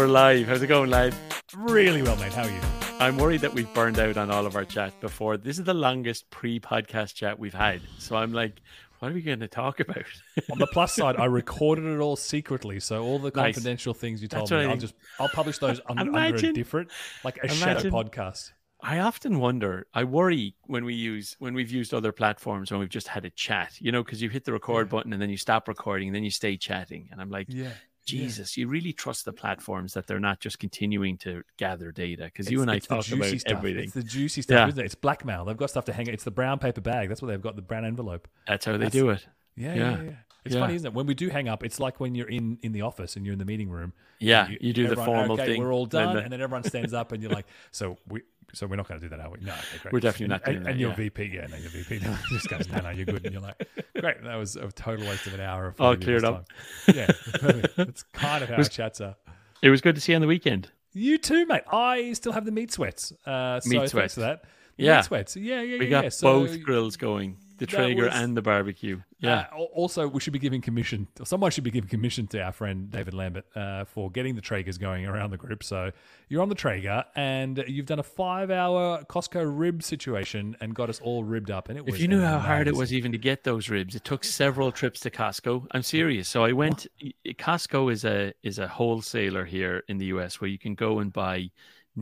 we're live. How's it going, lad? Really well, mate. How are you? I'm worried that we've burned out on all of our chat before. This is the longest pre-podcast chat we've had, so I'm like, what are we going to talk about? On the plus side, I recorded it all secretly, so all the Nice. confidential things you told That's me, I'll just I'll publish those un- under a different, like a shadow podcast. I often wonder. I worry when we use when we've used other platforms when we've just had a chat. You know, because you hit the record button and then you stop recording and then you stay chatting, and I'm like, Yeah. Jesus, you really trust the platforms that they're not just continuing to gather data because you and I talk about stuff. everything. It's the juicy stuff, Yeah. isn't it? It's blackmail. They've got stuff to hang. It's the brown paper bag. That's what they've got. The brown envelope. That's how they That's- do it. Yeah, Yeah. yeah, yeah. It's Yeah. funny, isn't it? When we do hang up, it's like when you're in in the office and you're in the meeting room. Yeah, you, do the everyone, formal okay, thing. We're all then done, the- and then everyone stands up, and you're like, "So we, so we're not going to do that, are we? No, okay, we're definitely and, not doing and, that, And your yeah. VP, yeah, no, your VP just goes, "No, no, you're good," and you're like, "Great, that was a total waste of an hour." Of All 40 cleared minutes up. time." Yeah, that's kind of how chats are. it was good to see you on the weekend. You too, mate. I still have the meat sweats. Uh, so Meat thanks sweats. for that. The Yeah. meat sweats. Yeah, yeah, We yeah. got yeah. So, both grills going, the Traeger was- and the barbecue. Yeah. Uh, also, we should be giving commission. Or someone should be giving commission to our friend David Lambert uh, for getting the Traegers going around the group. So you're on the Traeger, and you've done a five-hour Costco rib situation and got us all ribbed up. And it was if you knew how hard it was even to get those ribs, it took several trips to Costco. I'm serious. So I went. Costco is a is a wholesaler here in the US where you can go and buy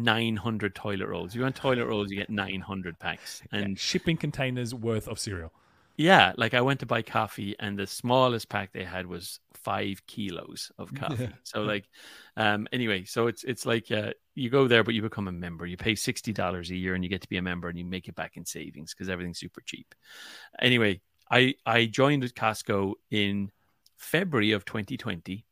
900 toilet rolls. You want toilet rolls, you get 900 packs. And shipping containers worth of cereal. yeah, like I went to buy coffee, and the smallest pack they had was five kilos of coffee. So like, um, anyway, so it's it's like uh, you go there, but you become a member. You pay sixty dollars a year, and you get to be a member, and you make it back in savings because everything's super cheap. Anyway, I I joined at Costco in February of 2020.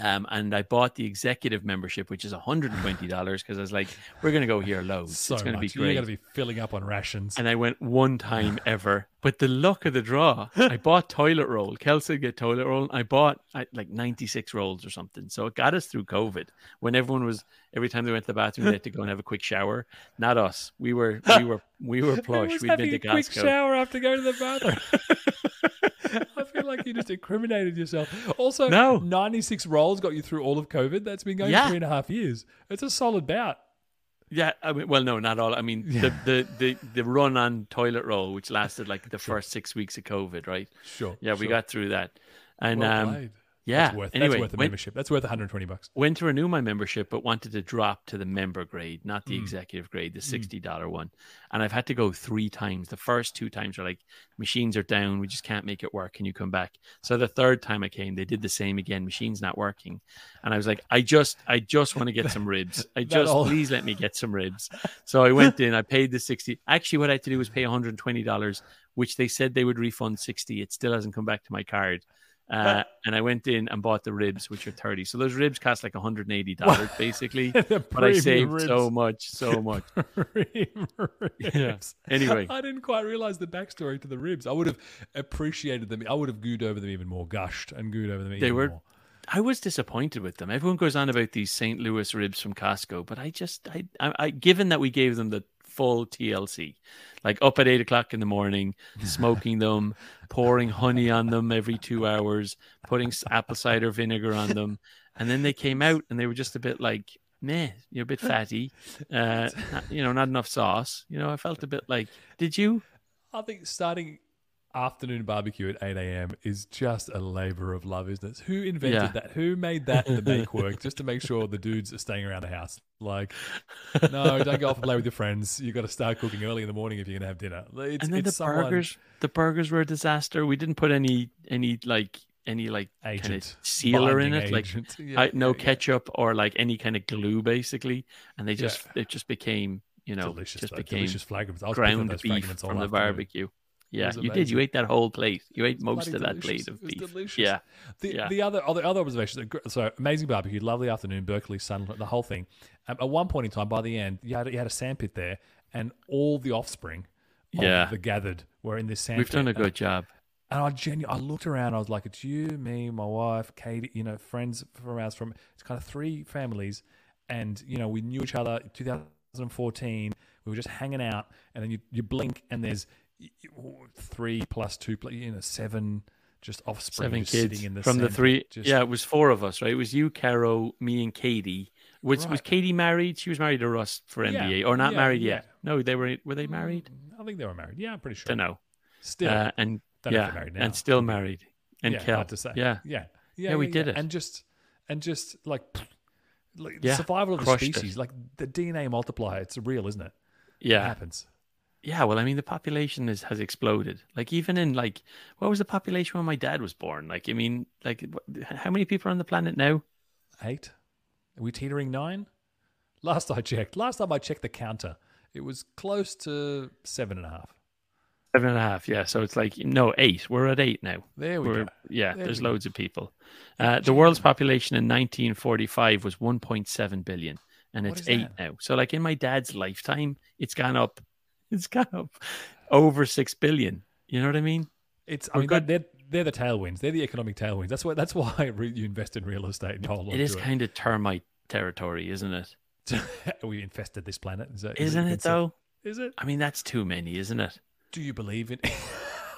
Um, and I bought the executive membership, which is $120 because I was like, we're going to go here loads. So it's going to be great. You're going to be filling up on rations. And I went one time ever. But the luck of the draw, I bought toilet roll. Kelsey get toilet roll. I bought I, like 96 rolls or something. So it got us through COVID when everyone was, every time they went to the bathroom, they had to go and have a quick shower. Not us. We were, we were, we were plush. We'd been to a quick Costco. shower after going to the bathroom. Feel like you just incriminated yourself. Also, No. 96 rolls got you through all of COVID. That's been going Yeah. three and a half years. It's a solid bout. Yeah, I mean, well, no, not all. I mean, the, the the the run on toilet roll, which lasted like the first six weeks of COVID, right? Sure. Yeah, we got through that, and well um. Yeah. That's worth, anyway, that's worth a went, membership. That's worth 120 bucks. went to renew my membership, but wanted to drop to the member grade, not Mm. the executive grade, the sixty dollar one. And I've had to go three times. The first two times are like machines are down, we just can't make it work. Can you come back? So the third time I came, they did the same again. Machines not working, and I was like, I just, I just want to get some ribs. I just all- please let me get some ribs. So I went in, I paid the sixty. Actually, what I had to do was pay one hundred twenty dollars, which they said they would refund sixty. It still hasn't come back to my card. Uh, and I went in and bought the ribs, which are thirty. So those ribs cost like one hundred and eighty dollars, basically. But I saved ribs. so much, so much. Ribs. Anyway. I didn't quite realize the backstory to the ribs. I would have appreciated them. I would have gooed over them even more, gushed and gooed over them even They were. more. I was disappointed with them. Everyone goes on about these St. Louis ribs from Costco, but I just, I, I, I given that we gave them the full TLC, like up at eight o'clock in the morning, smoking them, pouring honey on them every two hours, putting apple cider vinegar on them, and then they came out and they were just a bit like, meh, you're a bit fatty, uh, not- you know, not enough sauce. You know, I felt a bit like, did you? I think starting afternoon barbecue at 8 a.m. is just a labor of love, isn't it? Who invented Yeah. that? Who made that the make work just to make sure the dudes are staying around the house? Like, no, don't go off and play with your friends. You've got to start cooking early in the morning if you're going to have dinner. It's, and then the someone- burgers the burgers were a disaster we didn't put any any like any like kind of Agent. sealer in it like. Yeah, I, no yeah, ketchup or like any kind of glue basically and they just it just became you know delicious, just though. became delicious fragments. I was ground those beef fragments from the afternoon. barbecue yeah you did you ate that whole plate you ate most of that delicious. plate of beef delicious. yeah The, Yeah. the other other other observations. uh, So amazing barbecue, lovely afternoon, Berkeley sun, the whole thing. Um, at one point in time, by the end, you had you had a sandpit there, and all the offspring, of Yeah. the gathered were in this sandpit. we've done a And- good job And I genuinely, I looked around. I was like, it's you, me, my wife, Katie. You know, friends from us from it's kind of three families, and you know we knew each other. 2014, we were just hanging out, and then you you blink, and there's three plus two, pl- you know, seven just offspring Seven just kids sitting in the from the three. just- Yeah, it was four of us, right? It was you, Caro, me, and Katie. Was was Katie married? She was married to Russ for Yeah, MBA, or not yeah, married yeah. yet? No, they were. Were they married? I think they were married. Yeah, I'm pretty sure. Don't know. Still, Uh, and don't yeah, and still married. And yeah, Kel. to say. Yeah, yeah, yeah. Yeah, we did it. and just and just like, like Yeah, the survival of the crushed it. species, like the DNA multiplier. It's real, isn't it? Yeah, It yeah, happens. Yeah. Well, I mean, the population is, has exploded. Like even in like, what was the population when my dad was born? Like, I mean, like, how many people are on the planet now? Eight. Are we teetering nine? Last I checked, last time I checked the counter, it was close to seven and a half. Seven and a half. Yeah. So it's like no eight. We're at eight now. There we We're, go. yeah, There there's go. loads of people. Uh, the world's population in 1945 was 1.7 billion, and What it's eight that? now. So, like in my dad's lifetime, it's gone up. It's of over six billion. You know what I mean? It's I We're mean good. they're they're the tailwinds. They're the economic tailwinds. That's why that's why you invest in real estate and hold on It is to kind of termite territory, isn't it? it. we infested this planet. Is that, is Isn't it though? Is it? I mean, that's too many, isn't it? Do you believe in?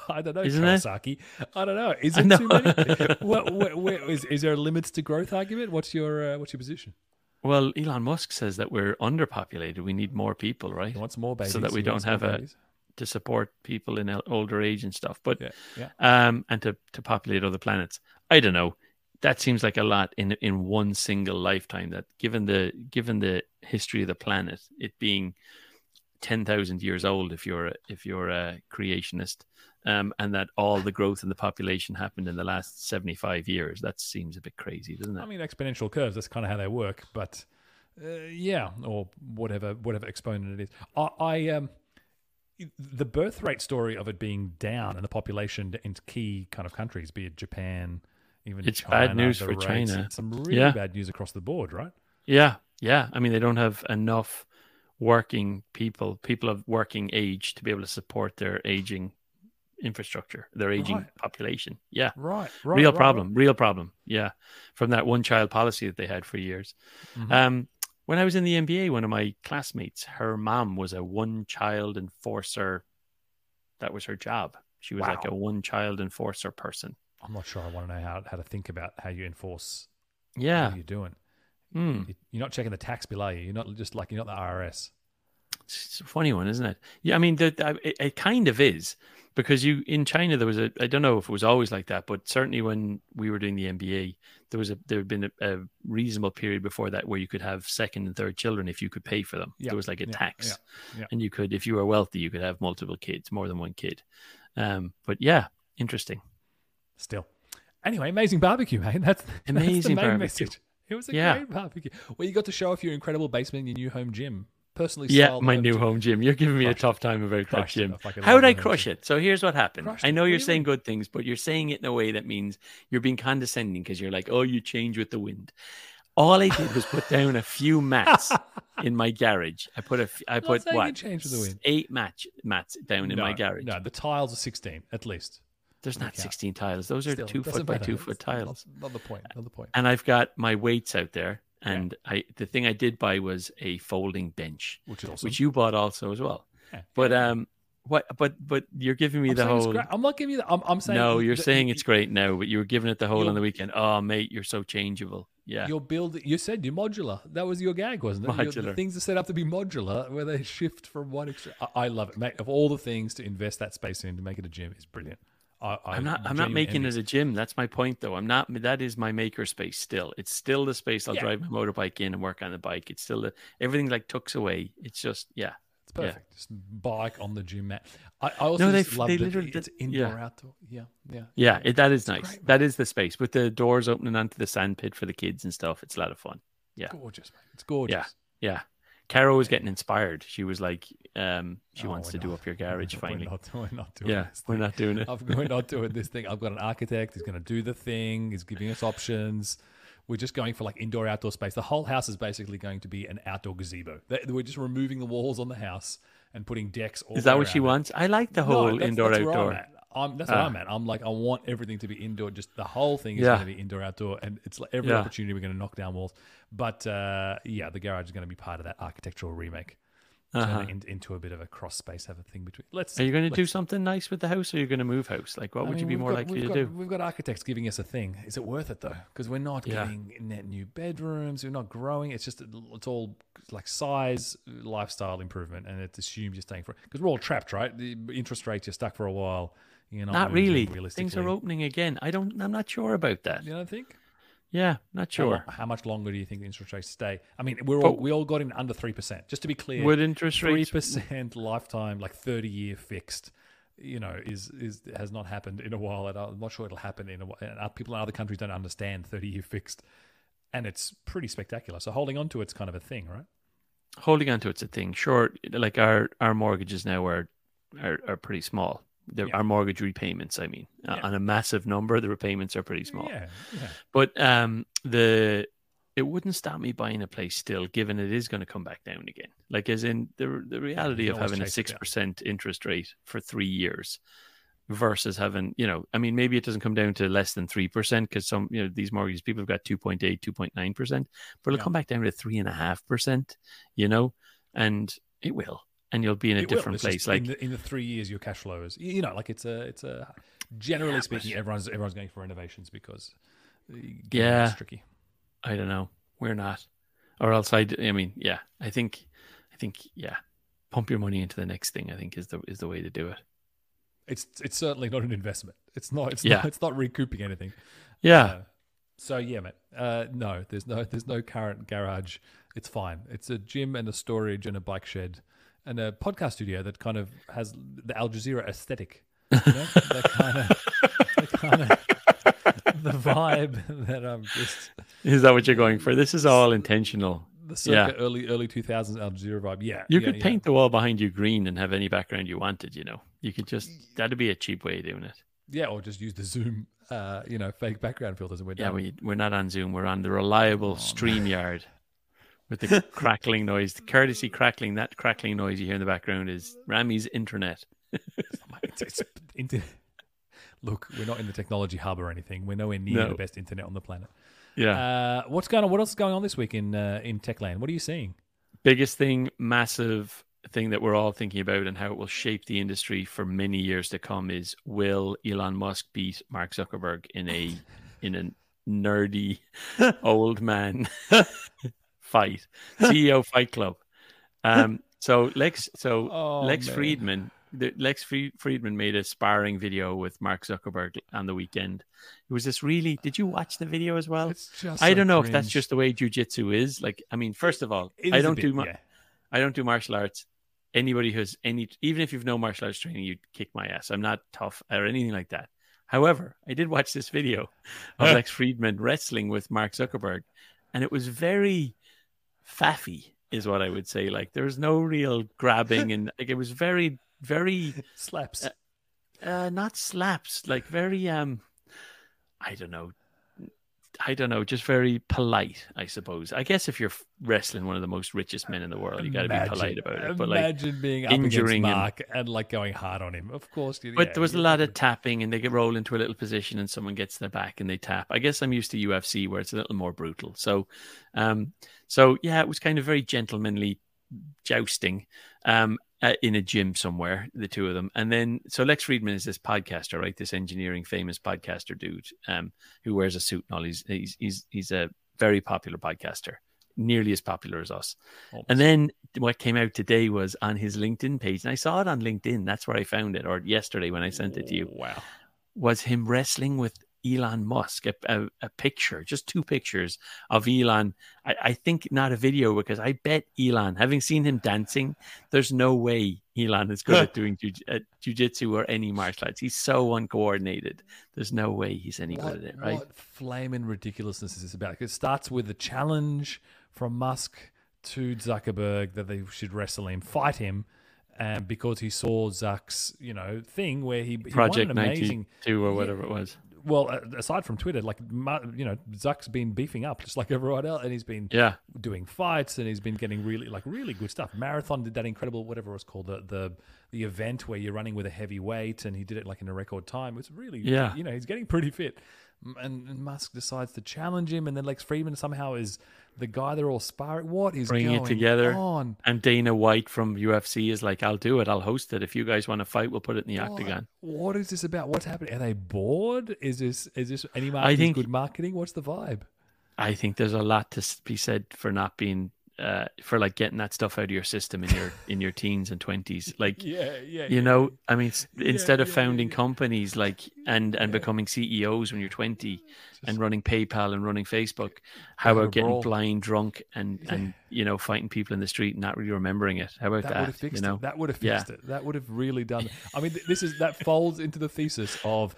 I don't know, Isn't it? Kawasaki. I don't know. Is it know. too many? what, what, where, is, is there limits to growth argument? What's your uh, what's your position? Well, Elon Musk says that we're underpopulated. We need more people, right, He wants more babies. So that we don't have a- babies. to support people in older age and stuff. But Yeah, yeah. um, and to, to populate other planets. I don't know. That seems like a lot in in one single lifetime. That given the given the history of the planet, it being ten thousand years old, if you're a, if you're a creationist, um, and that all the growth in the population happened in the last seventy five years, that seems a bit crazy, doesn't it? I mean, exponential curves. That's kind of how they work. But uh, yeah, or whatever whatever exponent it is. I, I um, the birth rate story of it being down and the population in key kind of countries, be it Japan, even It's bad news for rates, China. Some really Yeah. bad news across the board, right? Yeah, yeah. I mean, they don't have enough working people, people of working age, to be able to support their aging infrastructure, their aging Right. population. Yeah. Right, right. real right, problem real problem yeah from that one child policy that they had for years Mhm. um when i was in the mba one of my classmates her mom was a one child enforcer that was her job she was like a one child enforcer person I'm not sure. I want to know how how to think about how you enforce yeah what you're doing. You- You're not checking the tax bill, are you? You're not just like you're not the IRS. It's a funny one isn't it yeah i mean the, the, it, it kind of is because you in china there was a i don't know if it was always like that but certainly when we were doing the mba there was a there had been a, a reasonable period before that where you could have second and third children if you could pay for them Yeah, there was like a tax and you could if you were wealthy you could have multiple kids more than one kid um but yeah interesting Still. Anyway, amazing barbecue, mate. That's, that's the Amazing main barbecue. message. It was a Yeah. great barbecue. Well, you got to show off your incredible basement in your new home gym. Personally yeah my new gym. home gym you're giving me a tough time about that gym how would i crush it so here's what happened Crushed i know you're saying good things but you're saying it in a way that means you're being condescending because you're like oh you change with the wind all i did was put down a few mats in my garage i put a f- i put what change with the wind. eight match mats down in no, my garage No, the tiles are 16 at least. there's not 16 tiles those are Still, two foot by matter. two foot tiles Not, the point. Not the point. and I've got my weights out there. Yeah. And I the thing I did buy was a folding bench, Which is awesome. which you bought also as well. Yeah. But um, what? But but you're giving me I'm the whole. I'm not giving you that. I'm, I'm saying No, you're that saying it's great now, but you were giving it the whole on the weekend. Oh, mate, you're so changeable. Yeah, You're building. You said you're modular. That was your gag, wasn't it? Your- the Modular. things are set up to be modular, where they shift from one extra. I, I love it, mate. Of all the things to invest that space in to make it a gym is brilliant. I, I'm not. I'm not making envy it a gym. That's my point, though. I'm not. That is my maker space. Still, it's still the space I'll Yeah. drive my motorbike in and work on the bike. It's still the, everything like tucks away. It's just yeah. It's perfect. Just bike on the gym mat. I, I also No, they- they literally it's did- indoor, yeah. outdoor. Yeah, yeah. Yeah, it, that is It's nice. great, that is the space with the doors opening onto the sand pit for the kids and stuff. It's a lot of fun. Yeah. Gorgeous, man. It's gorgeous. Yeah, yeah. Caro was getting inspired. She was like, um, she No, wants we're to do up your garage We're finally. not, we're not doing Yeah, we're not doing it. I'm we're not doing this thing. I've got an architect. He's going to do the thing. He's giving us options. We're just going for like indoor outdoor space. The whole house is basically going to be an outdoor gazebo. We're just removing the walls on the house and putting decks. All Is that what she it. wants? I like the No, whole that's- indoor that's outdoor. I'm, that's what Ah. I'm at. I'm like, I want everything to be indoor. Just the whole thing is Yeah. going to be indoor, outdoor, and it's like every Yeah. opportunity we're going to knock down walls. But uh, yeah, the garage is going to be part of that architectural remake. it in, into a bit of a cross space, have a thing between. Let's. Are you going to do something nice with the house, or are you going to move house? Like, what I would you be more got- likely we've to got, do? We've got architects giving us a thing. Is it worth it though? Because we're not Yeah. getting net new bedrooms. We're not growing. It's just it's all like size, lifestyle improvement, and it's assumed you're staying for. Because we're all trapped, right? The interest rates you're stuck for a while. You're not, Not really. Things are opening again. I don't. I'm not sure about that. You don't think? Yeah, not sure. How, much longer do you think the interest rates stay? I mean, we're all, we all got in under three percent. Just to be clear, Would interest three rates? percent lifetime, like thirty year fixed. You know, is is has not happened in a while. And I'm not sure it'll happen in a while. And people in other countries don't understand thirty year fixed, and it's pretty spectacular. So holding on to it's kind of a thing, right? Holding on to it's a thing. Sure, like our our mortgages now are are, are pretty small. The, Yeah. Our mortgage repayments, I mean, uh, Yeah. on a massive number, the repayments are pretty small. Yeah. But um, the it wouldn't stop me buying a place still, given it is going to come back down again. Like as in the the reality of having a six percent interest rate for three years versus having, you know, I mean, maybe it doesn't come down to less than three percent because some, you know, these mortgages people have got 2.8, 2.9 percent, but it'll come back down to three and a half percent, you know, and it will, and you'll be in a It different place. Like in the, in the three years, your cash flow is you know like it's a it's a generally Yeah, speaking, everyone's everyone's going for renovations because uh, Yeah. it's tricky. I don't know. We're not. Or else I, I mean, yeah, I think, I think, yeah, pump your money into the next thing. I think is the is the way to do it. It's it's certainly not an investment. It's not. It's Yeah. not. It's not recouping anything. Yeah, Uh, so yeah, mate. Uh, no, there's no there's no current garage. It's fine. It's a gym and a storage and a bike shed and a podcast studio that kind of has the Al Jazeera aesthetic. You know? that kind of the kind of the vibe that I'm just is that what you're going for? This is all intentional. the circa early early 2000s Al Jazeera vibe. Yeah, You yeah, could yeah. paint the wall behind you green and have any background you wanted. You know, you could just that'd be a cheap way of doing it. yeah, or just use the Zoom, uh, you know, fake background filters, and we're Yeah, we we're not on Zoom. We're on the reliable Oh, StreamYard with the crackling noise, the courtesy crackling. That crackling noise you hear in the background is Rami's internet. It's- it's inter- Look, we're not in the technology hub or anything. We're nowhere near No. the best internet on the planet. Yeah. Uh, what's going on? What else is going on this week in uh, in Techland? What are you seeing? biggest thing, massive thing that we're all thinking about and how it will shape the industry for many years to come is will Elon Musk beat Mark Zuckerberg in a in a nerdy old man fight CEO Fight Club. Um, so Lex, so Oh, Lex man. Fridman, the, Lex Fri- Fridman made a sparring video with Mark Zuckerberg on the weekend. It was this really. Did you watch the video as well? It's just I so don't know if that's just the way jujitsu is. Like, I mean, first of all, I don't bit, do ma- yeah. I don't do martial arts. Anybody who's any, even if you've no martial arts training, you'd kick my ass. I'm not tough or anything like that. However, I did watch this video of Lex Fridman wrestling with Mark Zuckerberg, and it was very faffy, is what I would say. Like there was no real grabbing, and like it was very, very slaps. uh, not slaps, like very um, I don't know, I don't know, just very polite, I suppose. I guess if you're wrestling one of the most richest men in the world, you got to be polite about it. But like, imagine being up injuring him. and like going hard on him. Of course, but yeah, there was a lot of tapping, and they get roll into a little position, and someone gets their back, and they tap. I guess I'm used to UFC where it's a little more brutal. So, um, so yeah, it was kind of very gentlemanly jousting, um, uh, in a gym somewhere, the two of them, and then so Lex Fridman is this podcaster, right? This engineering famous podcaster dude, um, who wears a suit and all. He's he's he's he's a very popular podcaster, nearly as popular as us. Almost. And then what came out today was on his LinkedIn page, and I saw it on LinkedIn. That's where I found it, or yesterday when I sent it to you, Wow. was him wrestling with Elon Musk. A, a, a picture, just two pictures of Elon. I, I think not a video because I bet Elon, having seen him dancing, there's no way Elon is good at doing jiu- at uh, jujitsu or any martial arts. He's so uncoordinated. There's no way he's any What, good at it, right? what flaming ridiculousness is this about? It starts with a challenge from Musk to Zuckerberg that they should wrestle him, fight him, um, because he saw Zuck's, you know, thing where he, he won Project an amazing. 92 or whatever it was. Well, aside from Twitter, like you know, Zuck's been beefing up just like everyone else, and he's been Yeah. doing fights, and he's been getting really like really good stuff. Marathon did that incredible whatever it was called the the the event where you're running with a heavy weight, and he did it like in a record time. It's really Yeah. you know he's getting pretty fit. and, and Musk decides to challenge him, and then Lex Fridman somehow is the guy they're all sparring. What is Bring going it together. on? And Dana White from UFC is like, I'll do it. I'll host it. If you guys want to fight, we'll put it in the octagon. What is this about? What's happening? Are they bored? Is this is this any marketing think- good marketing? What's the vibe? I think there's a lot to be said for not being, uh, for like getting that stuff out of your system in your in your teens and twenties. Like, Yeah, yeah. you know, I mean, s- instead of yeah, founding yeah. companies like and and becoming CEOs when you're 20 and running PayPal and running Facebook, how about getting brawl. blind drunk and and you know fighting people in the street and not really remembering it? How about that that? would have fixed you know, it. That would have Yeah. fixed it. That would have really done. it. I mean, this is that folds into the thesis of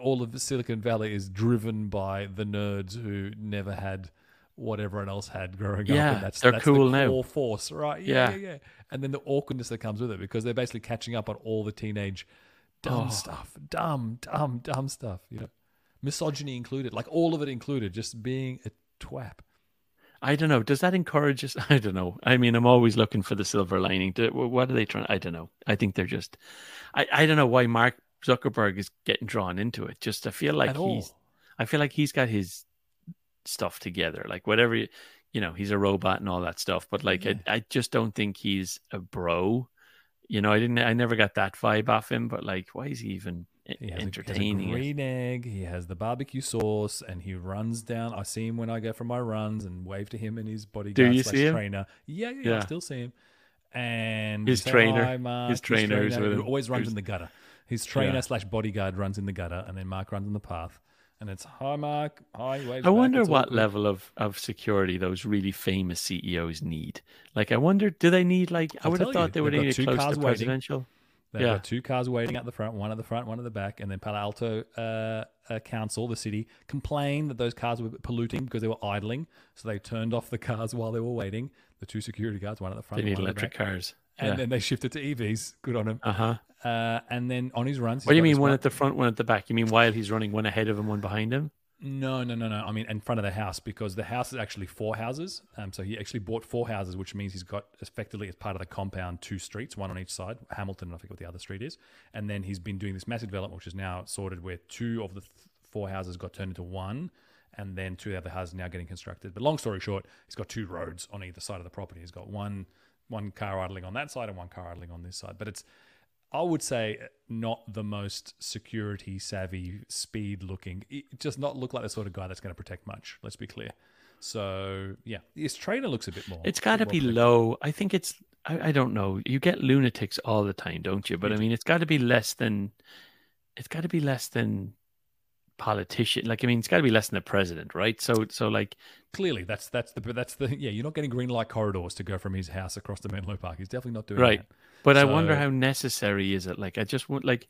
all of the Silicon Valley is driven by the nerds who never had what everyone else had growing up. Yeah, and that's, they're that's cool the now. force, right? Yeah, Yeah. yeah, yeah. And then the awkwardness that comes with it because they're basically catching up on all the teenage dumb Oh. stuff, dumb, dumb, dumb stuff. You know, misogyny included, like all of it included, just being a twap. I don't know. Does that encourage us? I don't know. I mean, I'm always looking for the silver lining. What are they trying? I don't know. I think they're just. I, I don't know why Mark Zuckerberg is getting drawn into it. Just I feel like he's. I feel like he's got his stuff together. Like whatever, you, you know, he's a robot and all that stuff. But like, Yeah. I, mm-hmm. I just don't think he's a bro. You know, I didn't. I never got that vibe off him. But like, why is he even He has, a, he has a entertaining? green egg. He has the barbecue sauce, and he runs down. I see him when I go for my runs, and wave to him and his bodyguard you slash see him? trainer. Yeah, yeah, yeah, I still see him. And His trainer- "Hi, Mark." his trainer is trainer who always runs in the gutter. His trainer Yeah. slash bodyguard runs in the gutter, and then Mark runs in the path. And it's hi, Mark. Hi, waves I wonder what good." level of, of security those really famous CEOs need. Like, I wonder, do they need like? I I'll would have thought you, they would need two close cars to waiting. presidential. They've Yeah. got two cars waiting at the front, one at the front, one at the back, and then Palo Alto uh, uh, Council, the city, complained that those cars were polluting because they were idling. So they turned off the cars while they were waiting. The two security guards, one at the front, They and need one at the electric back. cars. And Yeah. then they shifted to EVs. Good on him. Uh huh. Uh, and then on his runs, What do you mean one at the front, one at the back? You mean while he's running, one ahead of him, one behind him? No, no, no, no. I mean, in front of the house because the house is actually four houses. Um, so he actually bought four houses, which means he's got effectively as part of the compound two streets, one on each side. Hamilton, and I forget what the other street is. And then he's been doing this massive development, which is now sorted, where two of the th- four houses got turned into one, and then two of the other houses now getting constructed. But long story short, he's got two roads on either side of the property. He's got one one car idling on that side and one car idling on this side. But it's I would say not the most security savvy, speed looking. It does not look like the sort of guy that's going to protect much. Let's be clear. So yeah, his trainer looks a bit more. It's got to be low. I think it's. I, I don't know. You get lunatics all the time, don't you? But I mean, it's got to be less than. It's got to be less than politician. Like I mean, it's got to be less than the president, right? So so like Clearly, that's that's the that's the yeah. You're not getting green light corridors to go from his house across to Menlo Park. He's definitely not doing right. that. But I wonder how necessary is it? Like I just want like,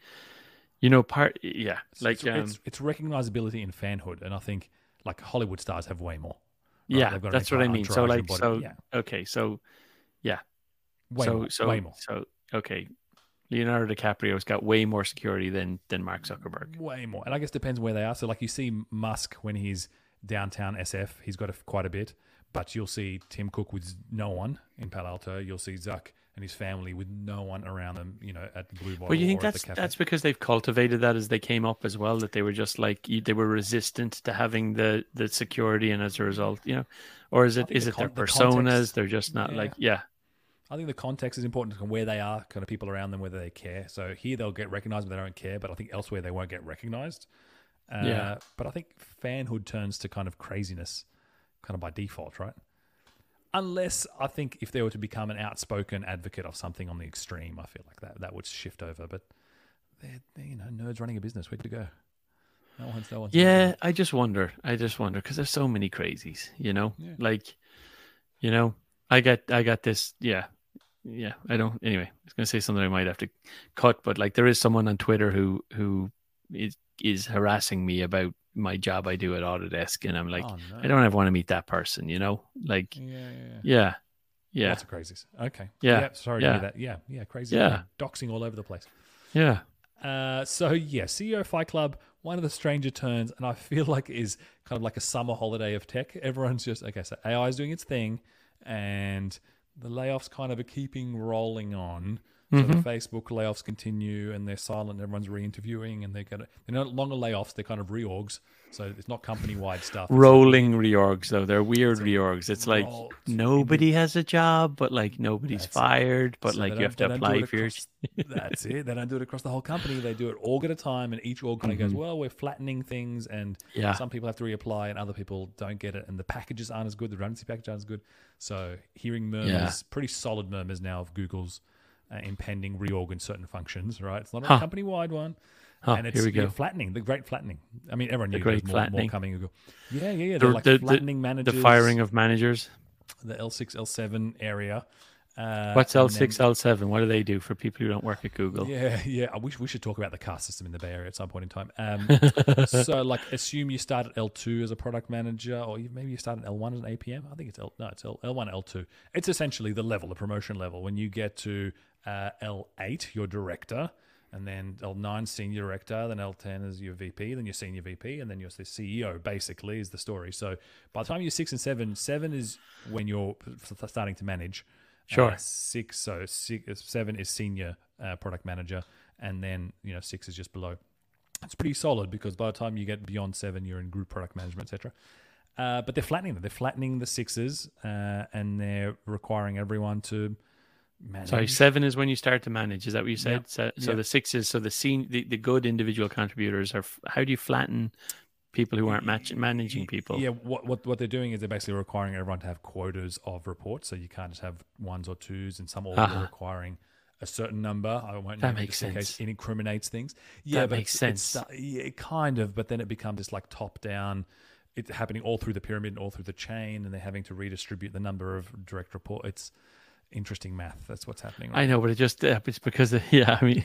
you know, part yeah, like it's, um, it's, it's recognizability and fanhood, and I think like Hollywood stars have way more. right? yeah, got that's what I mean. So like so yeah, okay, so yeah, way so more, so way more. so okay. Leonardo DiCaprio's got way more security than than Mark Zuckerberg. Way more. And I guess it depends where they are. So, like, you see Musk when he's downtown SF, he's got a, quite a bit. But you'll see Tim Cook with no one in Palo Alto. You'll see Zuck and his family with no one around them, you know, at the Blue Bottle But you think that's that's because they've cultivated that as they came up as well. That they were just like they were resistant to having the the security, and as a result, you know, or is it is it their con- personas? They're just not Yeah. like yeah, I think the context is important where they are, kind of people around them, whether they care. So here they'll get recognized, but they don't care. But I think elsewhere they won't get recognized. Uh, Yeah. But I think fanhood turns to kind of craziness, kind of by default, right? Unless I think if they were to become an outspoken advocate of something on the extreme, I feel like that that would shift over. But they're, they're, you know nerds running a business. Where to go? No one's no one's yeah. I just wonder. I just wonder because there's so many crazies. You know, Yeah. like you know, I got I got this. Yeah, yeah. I don't. Anyway, I was gonna say something I might have to cut, but like there is someone on Twitter who who is is harassing me about my job I do at Autodesk, and I'm like. oh, no. I don't ever want to meet that person, you know? Like, Yeah, yeah, yeah. yeah, yeah, Lots of crazies. Okay. Yeah, sorry to yeah. hear that. Yeah. Yeah. Crazy. Yeah. Doxing all over the place. yeah. Uh, so yeah, CEO Fight Club, one of the stranger turns, and I feel like is kind of like a summer holiday of tech. Everyone's just okay. So AI is doing its thing, and the layoffs kind of are keeping rolling on. So Mhm. the Facebook layoffs continue, and they're silent. Everyone's re-interviewing, and they're gonna they're no longer layoffs. They're kind of reorgs. So it's not company-wide stuff. It's like- Rolling reorgs though. They're weird reorgs. It's like roll- nobody has a job, but like nobody's That's it. fired, but So like you have to they don't do apply for your That's it. They don't do it across the whole company. They do it org at a time, and each org kind of goes, Mhm. "Well, we're flattening things, and Yeah. some people have to reapply, and other people don't get it, and the packages aren't as good. The redundancy packages aren't as good." So, hearing murmurs, Yeah. pretty solid murmurs now of Google's uh, impending reorg in certain functions. Right? It's not a Huh. company-wide one. Huh, and it's here we yeah, flattening, the great flattening. I mean, everyone knew The great more, more coming. Yeah, yeah, yeah. The- like the- flattening The managers. The firing of managers. the L6, L7 area. Uh, What's L6, then- L7? What do they do for people who don't work at Google? Yeah, yeah. I wish we should talk about the car system in the Bay Area at some point in time. Um, so, like, assume you start at L two as a product manager, or maybe you start at L one as an APM. I think it's L no, it's L L one, L two. It's essentially the level, the promotion level. When you get to uh, L eight, your director, and then L nine, senior director, then L ten is your VP, then your senior VP, and then you're the CEO. Basically, is the story. So, by the time you're six and seven, seven is when you're starting to manage. Sure. Uh, six, so six, seven is senior uh, product manager, and then you know six is just below. It's pretty solid because by the time you get beyond seven, you're in group product management, etc. Uh, but they're flattening them. They're flattening the sixes, uh, and they're requiring everyone to manage. Sorry, seven is when you start to manage. Is that what you said? Yep. So, so Yep. the six is so the scene, the, the good individual contributors are. How do you flatten people who aren't match, managing people? Yeah, what, what what they're doing is they're basically requiring everyone to have quotas of reports, so you can't just have ones or twos, and some orgs Uh-huh. are requiring a certain number. I won't That name it makes in case sense. it incriminates things. Yeah, That but makes sense. yeah, kind of, but then it becomes this like top down. It's happening all through the pyramid and all through the chain, and they're having to redistribute the number of direct report. It's interesting math. That's what's happening. Right I know, but it just uh, it's because of, yeah. I mean,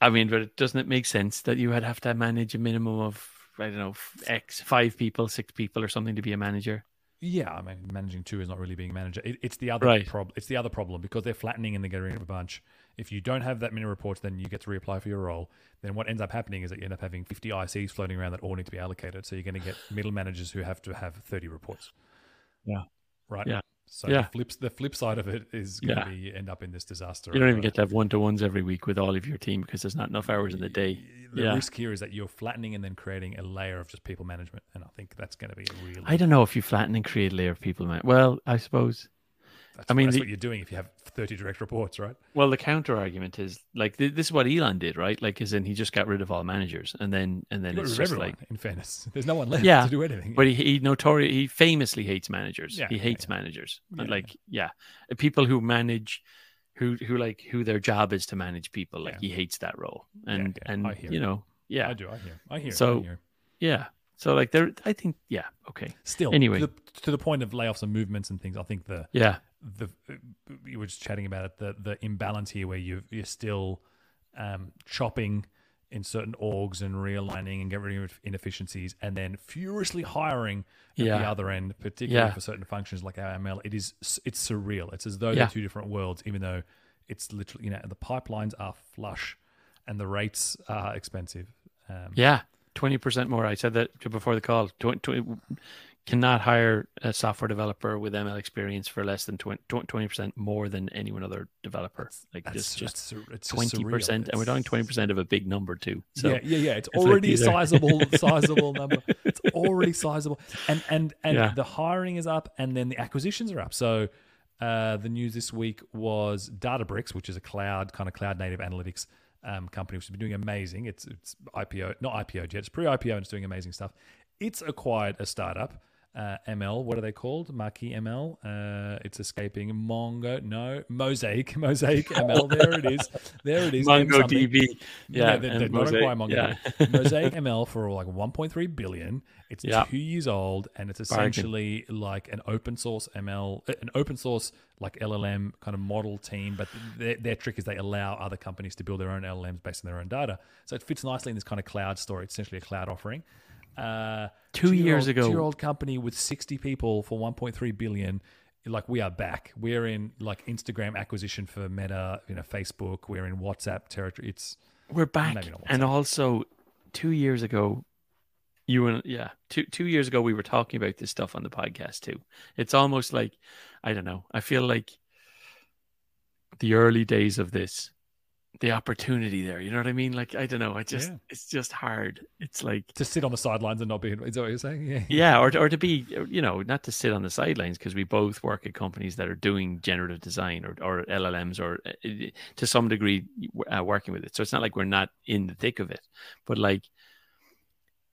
I mean, but it doesn't it make sense that you would have to manage a minimum of I don't know x five people, six people, or something to be a manager? Yeah, I mean, managing two is not really being a manager. It, it's the other Right. problem. It's the other problem because they're flattening and they're getting rid of a bunch. If you don't have that many reports, then you get to reapply for your role. Then what ends up happening is that you end up having 50 ICs floating around that all need to be allocated. So you're going to get middle managers who have to have 30 reports. Yeah. Right. Yeah. So Yeah. the flips the flip side of it is going Yeah. to be end up in this disaster. You don't even get to have one to ones every week with all of your team because there's not enough hours in the day. The Yeah. risk here is that you're flattening and then creating a layer of just people management, and I think that's going to be a really. I don't know if you flatten and create a layer of people. Man. Well, I suppose. That's, I mean, that's the- what you're doing if you have 30 direct reports, right? Well, the counter argument is like th- this is what Elon did, right? Like, as in he just got rid of all managers, and then and then it's just everyone. like in fairness, there's no one left Yeah, to do anything. But he, he notorious he famously hates managers. Yeah, he hates yeah. managers. Yeah, And like yeah, people who manage, who who like who their job is to manage people. Like he hates that role. And yeah, and I hear you know yeah I do. I hear. I hear. So- I hear. yeah. So like there, I think yeah okay Still, Anyway. to the, to the point of layoffs and movements and things, I think the yeah the you were just chatting about it. The the imbalance here, where you you're still um, chopping in certain orgs and realigning and getting rid of inefficiencies, and then furiously hiring at the other end, particularly Yeah. for certain functions like our ML. It is it's surreal. It's as though Yeah. they're two different worlds, even though it's literally you know the pipelines are flush and the rates are expensive. Um, yeah twenty percent more. I said that before the call. Tw- tw- cannot hire a software developer with ML experience for less than 20 percent more than any one other developer. Like That's just just twenty percent, and we're talking twenty percent of a big number too. So yeah, yeah, yeah. It's, like already a sizable, sizable number. It's already sizable, and and and Yeah. the hiring is up, and then the acquisitions are up. So uh, the news this week was Databricks, which is a cloud kind of cloud native analytics um, company, which has been doing amazing. It's it's IPO, not IPO yet. It's pre IPO, and it's doing amazing stuff. It's acquired a startup. Uh, ML, what are they called? Marquee ML. Uh, it's escaping Mongo. No, Mosaic. Mosaic ML. There it is. There it is. MongoDB. Yeah, they, and they don't Mosaic, yeah. Mosaic ML for like 1.3 billion. It's Yeah. two years old, and it's Bargain. essentially like an open source ML, uh, an open source like LLM kind of model team. But their, their trick is they allow other companies to build their own LLMs based on their own data. So it fits nicely in this kind of cloud story. It's essentially a cloud offering. Uh, Two years ago- two-year-old company with 60 people for 1.3 billion. Like we are back. We're in like Instagram acquisition for Meta, you know, Facebook. We're in WhatsApp territory. It's We're back, and also two years ago, you and yeah, two two years ago we were talking about this stuff on the podcast too. It's almost like I don't know. I feel like the early days of this the opportunity there. You know what I mean? Like I don't know. I just Yeah. it's just hard. It's like To sit on the sidelines and not be. Is that what you're saying? Yeah. yeah, or or to be you know not to sit on the sidelines because we both work at companies that are doing generative design or or LLMs or uh, to some degree uh, working with it. So it's not like we're not in the thick of it, but like.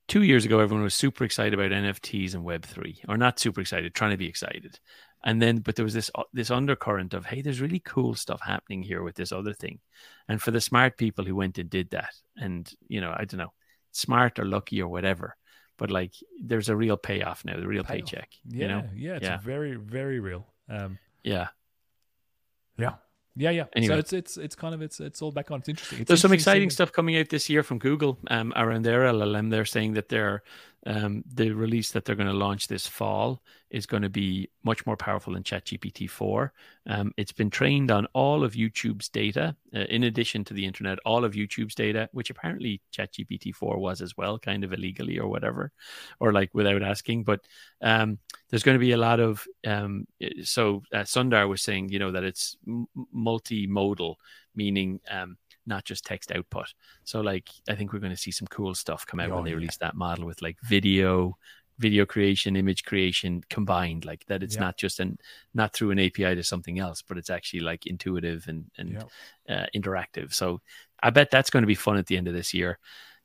Two years ago, everyone was super excited about NFTs and Web three, or not super excited, trying to be excited, and then but there was this uh, this undercurrent of hey, there's really cool stuff happening here with this other thing, and for the smart people who went and did that, and you know, I don't know, smart or lucky or whatever, but like there's a real payoff now, the real Payoff. paycheck. Yeah. You know? Yeah. It's Yeah. very, very real. Um, Yeah. yeah. Yeah. Yeah. Anyway. So it's it's it's kind of it's it's all back on. It's interesting. It's There's some exciting stuff coming out this year from Google um, around their LLM. They're saying that their um, the release that they're going to launch this fall is going to be much more powerful than ChatGPT 4. Um, it's been trained on all of YouTube's data, uh, in addition to the internet, all of YouTube's data, which apparently ChatGPT 4 was as well, kind of illegally or whatever, or like without asking. But um, there's going to be a lot of um, so uh, Sundar was saying, you know, that it's m- multimodal, meaning um, not just text output. So, like, I think we're going to see some cool stuff come out Oh, when they yeah. release that model with like video, video creation, image creation combined. Like that, it's Yeah. not just an not through an API to something else, but it's actually like intuitive and and Yeah. uh, interactive. So, I bet that's going to be fun at the end of this year.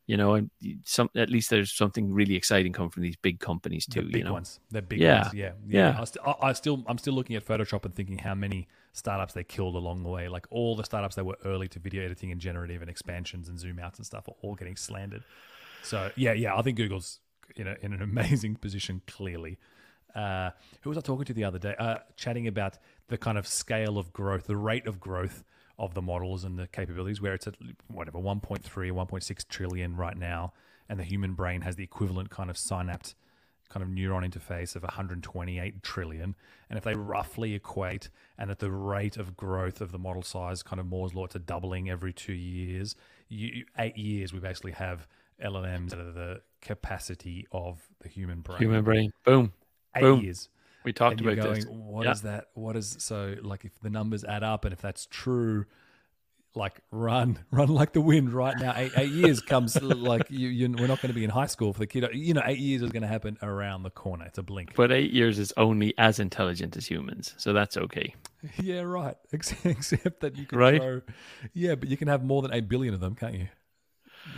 You know, and some at least there's something really exciting coming from these big companies too. the big you know, ones. The big Yeah. ones. Yeah. Yeah. I, st- I, I still, I'm still looking at Photoshop and thinking how many startups they killed along the way. Like all the startups that were early to video editing and generative and expansions and zoom outs and stuff are all getting slandered. So yeah, yeah, I think Google's in a, in an amazing position. Clearly, uh, who was I talking to the other day? Uh, chatting about the kind of scale of growth, the rate of growth of the models and the capabilities, where it's at whatever 1.3, 1.6 trillion right now, and the human brain has the equivalent kind of synapse kind of neuron interface of 128 trillion. And if they roughly equate, and at the rate of growth of the model size, kind of Moore's law, to doubling every two years, you, eight years, we basically have LLMs that are the capacity of the human brain. human brain. Boom. Eight boom. years. We talked about going, this. what Yeah. is that? What is so like if the numbers add up and if that's true, like run, run like the wind right now. Eight, eight years comes like you, you. We're not going to be in high school for the kid. You know, eight years is going to happen around the corner. It's a blink. But eight years is only as intelligent as humans, so that's okay. Yeah, right. Ex- Except that you can Right. throw. Yeah, but you can have more than eight billion of them, can't you?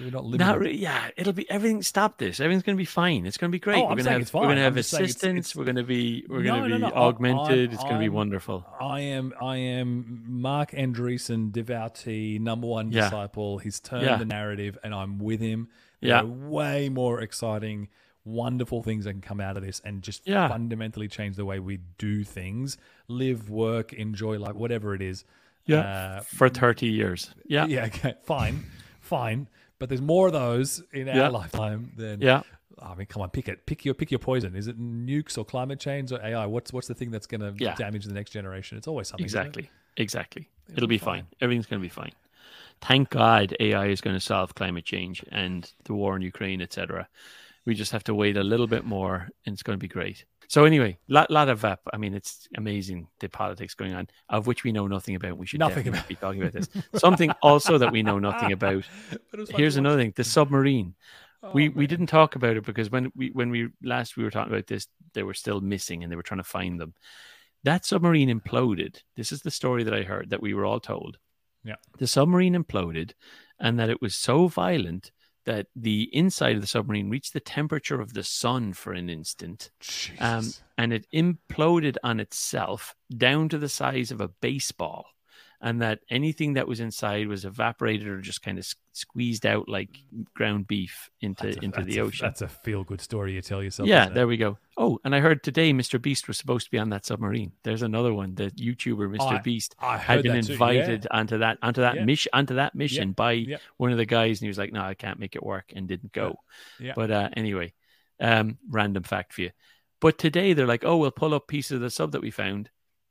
You're not limited. Not really. Yeah, it'll be everything. Stop this. Everything's going to be fine. It's going to be great. Oh, we're going to have we're going to have saying it's- it's- we're going to be we're No, going to no, be no. Augmented. I'm- it's going to be wonderful. I am I am Marc Andreessen, devotee, number one Yeah. disciple. He's turned Yeah. the narrative, and I'm with him. There Yeah. way more exciting, wonderful things that can come out of this, and just Yeah. fundamentally change the way we do things, live, work, enjoy life, whatever it is. Yeah, Uh, for thirty years. Yeah, yeah. Okay. Fine. fine. But there's more of those in our Yeah. lifetime than yeah. I mean, come on, pick it. Pick your pick your poison. Is it nukes or climate change or AI? What's what's the thing that's going to Yeah. damage the next generation? It's always something. it? Exactly. Exactly. It'll It'll be be fine. Everything's going to be fine. Thank God AI is going to solve climate change and the war in Ukraine, etc. We just have to wait a little bit more, and it's going to be great. So anyway, lot lot of uh, I mean, it's amazing the politics going on, of which we know nothing about. We should Nothing about. be talking about this. Something also that we know nothing about. But it was fun Here's another thing: the submarine. Oh, we we didn't talk about it because when we when we last we were talking about this, they were still missing and they were trying to find them. That submarine imploded. This is the story that I heard that we were all told. Yeah. The submarine imploded and that it was so violent that the inside of the submarine reached the temperature of the sun for an instant um, and it imploded on itself down to the size of a baseball and that anything that was inside was evaporated or just kind of squeezed out like ground beef into a- into the a- ocean That's a feel good story you tell yourself. yeah there we go oh and i heard today mr beast was supposed to be on that submarine there's another one the youtuber mr I- beast I had been invited onto that onto that Yeah. mission onto that mission by yeah. one of the guys and he was like no i can't make it work and didn't go Yeah. but uh, anyway um random fact for you but today they're like oh we'll pull up pieces of the sub that we found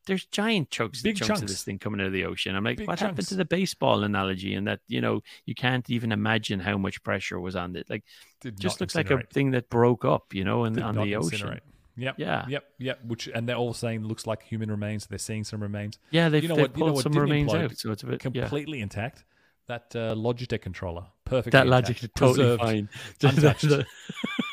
there's giant chunks, Big chunks, chunks. of this thing coming out of the ocean. I'm like, Big what happened to the baseball analogy? And that you know you can't even imagine how much pressure was on it. Like, Did just looks like a thing that broke up, you know, in, on the ocean. Yep. Yeah. Yep. Yep. Which and they're all saying looks like human remains. They're seeing some remains Yeah, they've, You know they've what- you know pulled some remains implode? out, so it's a bit yeah. completely intact. That uh, Logitech controller, perfect. That Logitech is totally fine. untouched,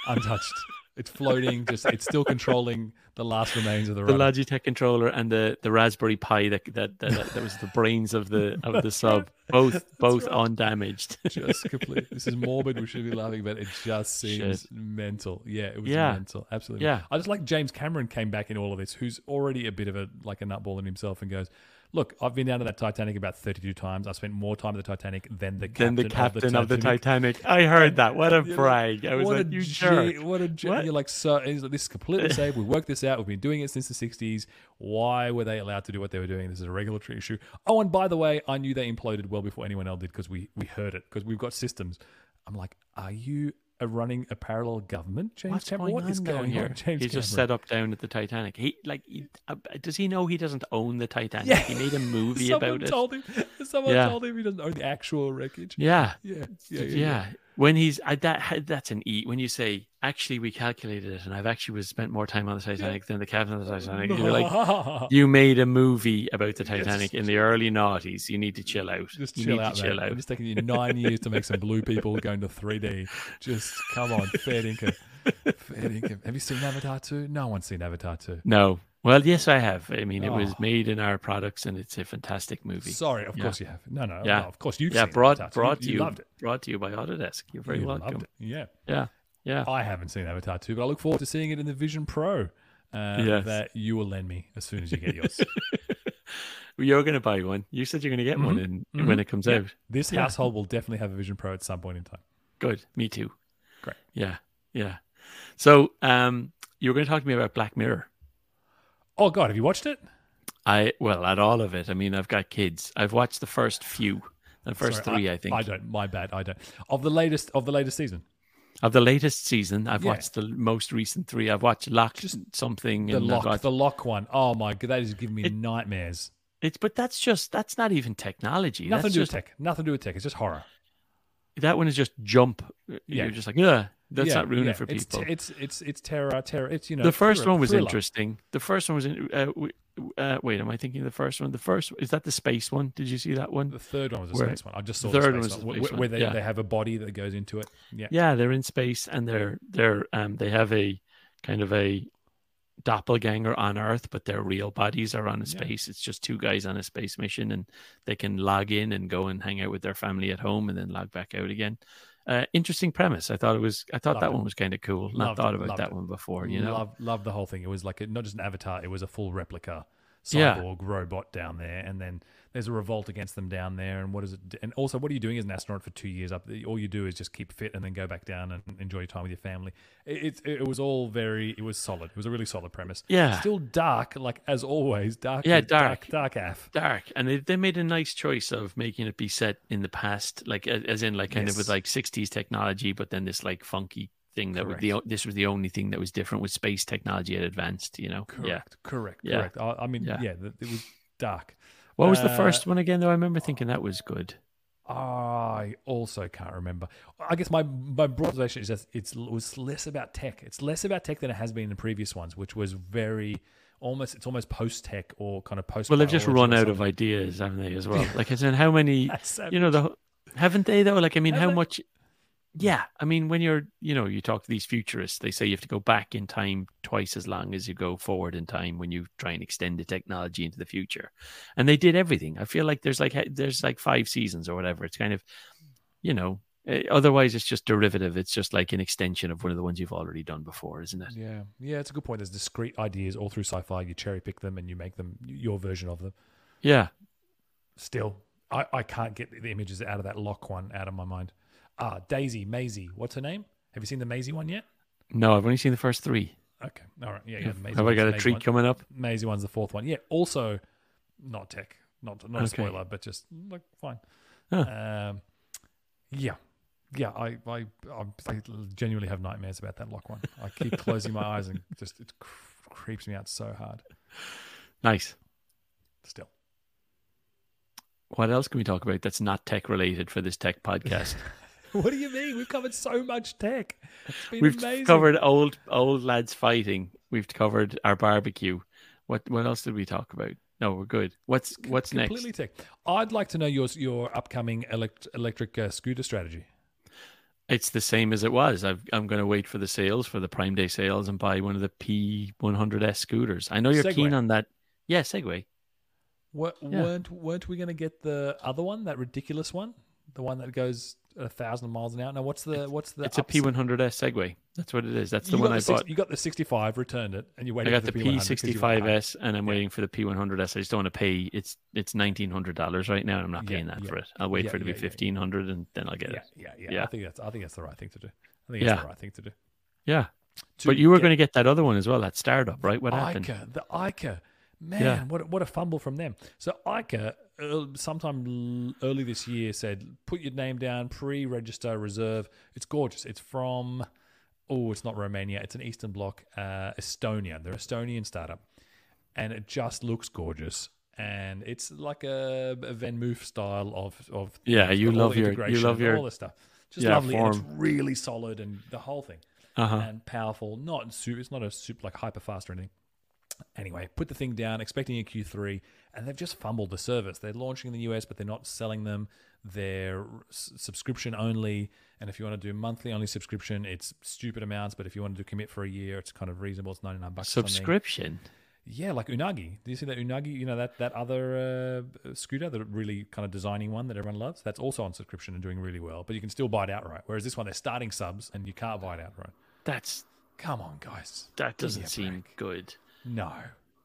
untouched. It's floating. Just it's still controlling the last remains of the, the rudder. Logitech controller and the, the Raspberry Pi that that, that that was the brains of the of the sub, both both right. undamaged. just complete. This is morbid. We should be laughing, but it just seems Shit. mental. Yeah, it was Yeah. mental. Absolutely. Yeah. I just like James Cameron came back in all of this, who's already a bit of a like a nutball in himself, and goes, "Look, I've been down to that Titanic about thirty-two times. I spent more time at the Titanic than the captain, the captain of the Titanic." I heard that. What a brag! I was what like, a you G- jerk. What a G- What? You're like, so like, this is completely safe. We worked this out. We've been doing it since the 60s. Why were they allowed to do what they were doing? This is a regulatory issue. Oh, and by the way, I knew they imploded well before anyone else did because we, we heard it because we've got systems. I'm like, are you running a parallel government, James What's Cameron? going What is on going here? on, James He's just Cameron? set up down at the Titanic. He like, he, uh, does he know he doesn't own the Titanic? Yeah. He made a movie Someone about it. told him. Someone Yeah. told him he doesn't own the actual wreckage. Yeah, Yeah, yeah, yeah, yeah. When he's I, that that's an E. When you say actually we calculated it, and I've actually was spent more time on the Titanic than the captain of the Titanic. You're like, you made a movie about the Titanic in the early noughties. You need to chill out. Just you chill need out, to chill out. It's taking you nine years to make some blue people going to 3D. Just come on, fair dinkum. Fair dinkum. Have you seen Avatar 2? No one's seen Avatar 2. No. Well, yes, I have. I mean, it was Oh. made in our products, and it's a fantastic movie. Sorry, of Yeah. course you have. No, no, Yeah. no, of course you've yeah, seen brought 2. brought to you, loved it. brought to you by Autodesk. You're very you welcome. loved it. Yeah. Yeah, yeah. I haven't seen Avatar 2, but I look forward to seeing it in the Vision Pro uh, Yes. that you will lend me as soon as you get yours. You're going to buy one. You said you're going to get one in, when it comes Mm-hmm. Yeah. out. This Yeah. household will definitely have a Vision Pro at some point in time. Good. Me too. Great. Yeah, yeah. So, um, you were going to talk to me about Black Mirror. Oh, God, have you watched it? I well, at all of it. I mean, I've got kids. I've watched the first few, the first Sorry, three, I, think, I don't. My bad. I don't. Of the latest of the latest season. of the latest season. I've Yeah. watched the most recent three. I've watched Lock something, The lock, watched- the lock one. Oh my god, that is giving me nightmares. It's but that's just that's not even technology. Nothing that's to do just, with tech. Nothing to do with tech. It's just horror. That one is just jump. Yeah. You're just like, yeah, that's Yeah, not ruining yeah. for it's people. T- it's it's it's terror. Terror. It's you know. the first thriller- one was thriller. interesting. The first one was in. Uh, uh, wait, am I thinking of the first one? The first is that the space one? Did you see that one? The third one was a Where- space one. I just saw the the, third one was the one, space one, where they, yeah. they have a body that goes into it. Yeah. Yeah, they're in space and they're they're um they have a kind of a doppelganger on Earth, but their real bodies are on a Yeah. space. It's just two guys on a space mission, and they can log in and go and hang out with their family at home, and then log back out again. Uh, interesting premise. I thought it was. I thought Loved that it. one was kind of cool. Not Loved thought about that it. one before. You know. love love the whole thing. It was like a, not just an avatar; it was a full replica Yeah. cyborg robot down there, and then there's a revolt against them down there. And what is it? And also, what are you doing as an astronaut for two years up? All you do is just keep fit and then go back down and enjoy your time with your family. It, it, it was all very. It was solid. It was a really solid premise. Yeah. still dark, like as always. Dark. Yeah, dark, dark. dark, af. dark and they, they made a nice choice of making it be set in the past like as in like kind of with like 60s technology but then this like funky thing that was the this was the only thing that was different with space technology had advanced you know Correct. yeah Correct. Yeah. Correct. I, I mean, yeah, Yeah. it was dark. What was the Uh, first one again though i remember thinking that was good I also can't remember. I guess my my broad observation is that it's, it was less about tech. It's less about tech than it has been in the previous ones, which was very almost it's almost post tech or kind of post. well they've just run out of ideas haven't they as well like as in how many you know the haven't they though like i mean Have how they? much yeah i mean when you're you know you talk to these futurists they say you have to go back in time twice as long as you go forward in time when you try and extend the technology into the future and they did everything i feel like there's like there's like five seasons or whatever it's kind of you know eh, otherwise it's just derivative it's just like an extension of one of the ones you've already done before isn't it Yeah, yeah, it's a good point. There's discrete ideas all through sci-fi. You cherry pick them and you make them your version of them. yeah Still, I, I can't get the images out of that lock one out of my mind. Ah, Daisy, Maisie. What's her name? Have you seen the Maisie one yet? no i've only seen the first three Okay, all right. Yeah, yeah Maisie Have i got a treat one- coming up Maisie one's the fourth one. Yeah, also not tech, not not a Okay. spoiler, but just like fine. Huh. Um, yeah, yeah. I, I I I genuinely have nightmares about that lock one. I keep closing my eyes and just it cr- creeps me out so hard. nice Still, what else can we talk about that's not tech related for this tech podcast what do you mean? We've covered so much tech. It's been We've amazing. covered old old lads fighting. We've covered our barbecue. What what else did we talk about? no, we're good. What's what's Completely next? Completely tech. I'd like to know your your upcoming elect, electric uh, scooter strategy. It's the same as it was. I've, I'm going to wait for the sales for the Prime Day sales and buy one of the P100S scooters. I know you're Segway. keen on that. Yeah, Segway. Wa- Yeah. Weren't weren't we going to get the other one, that ridiculous one, the one that goes a thousand miles an hour? Now, what's the what's the? It's a ups- P100S Segway. That's what it is. That's the you one I the bought. You got the sixty-five, returned it, and you I waited. got for the the P100 'cause you were like, P65S and I'm waiting for the P100S. I just don't want to pay. It's it's nineteen hundred dollars right now. and I'm not Yeah, paying that yeah. for it. I'll wait Yeah, for it to be yeah, yeah, yeah. fifteen hundred and then I'll get Yeah, it. yeah, yeah, Yeah. I think that's I think that's the right thing to do. I think Yeah. it's the right thing to do. Yeah, To but you were get going to get that other one as well. That startup, right? What happened? Äike, the Äike, man, Yeah. what what a fumble from them. So Äike, uh, sometime l- early this year, said put your name down, pre-register, reserve. It's gorgeous. It's from oh, it's not Romania. It's an Eastern Bloc, uh, Estonia. They're Estonian startup, and it just looks gorgeous. And it's like a, a VanMoof style of of Yeah, you love your- you love and your- all this stuff. Just yeah, lovely. And it's really solid and the whole thing Uh huh. and powerful. Not super. It's not a super like hyper fast or anything. Anyway, put the thing down, expecting a Q3, and they've just fumbled the service. They're launching in the US, but they're not selling them. They're s- subscription only, and if you want to do monthly only subscription, it's stupid amounts. But if you want to do commit for a year, it's kind of reasonable. It's ninety nine bucks. Subscription. Yeah, like Unagi. Do you see that Unagi? You know that that other uh, scooter, the really kind of designing one that everyone loves. That's also on subscription and doing really well. But you can still buy it outright. Whereas this one, they're starting subs, and you can't buy it outright. That's Come on, guys. that doesn't seem break. good. No,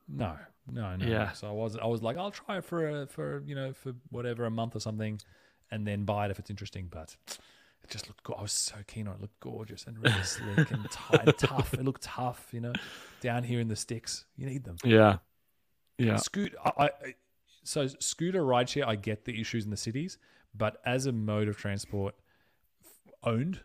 no, no, no. Yeah. So I was, I was like, I'll try it for a, for you know, for whatever a month or something, and then buy it if it's interesting. But it just looked. Go- I was so keen on it. It looked gorgeous and really slick and, tight, tough. It looked tough. You know, down here in the sticks, you need them. Yeah, yeah. Scoot. I, I, so scooter rideshare. I get the issues in the cities, but as a mode of transport, owned,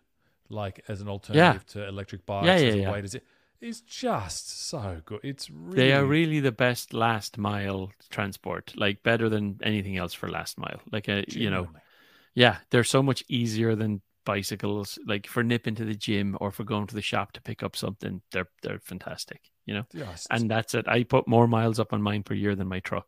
like as an alternative to electric bikes, Yeah, as yeah, a yeah. way to is just so good. It's really They are really the best last mile transport. Like better than anything else for last mile. Like a you know, yeah, they're so much easier than bicycles. Like for nipping to the gym or for going to the shop to pick up something, they're they're fantastic. You know. Just, and that's it. I put more miles up on mine per year than my truck.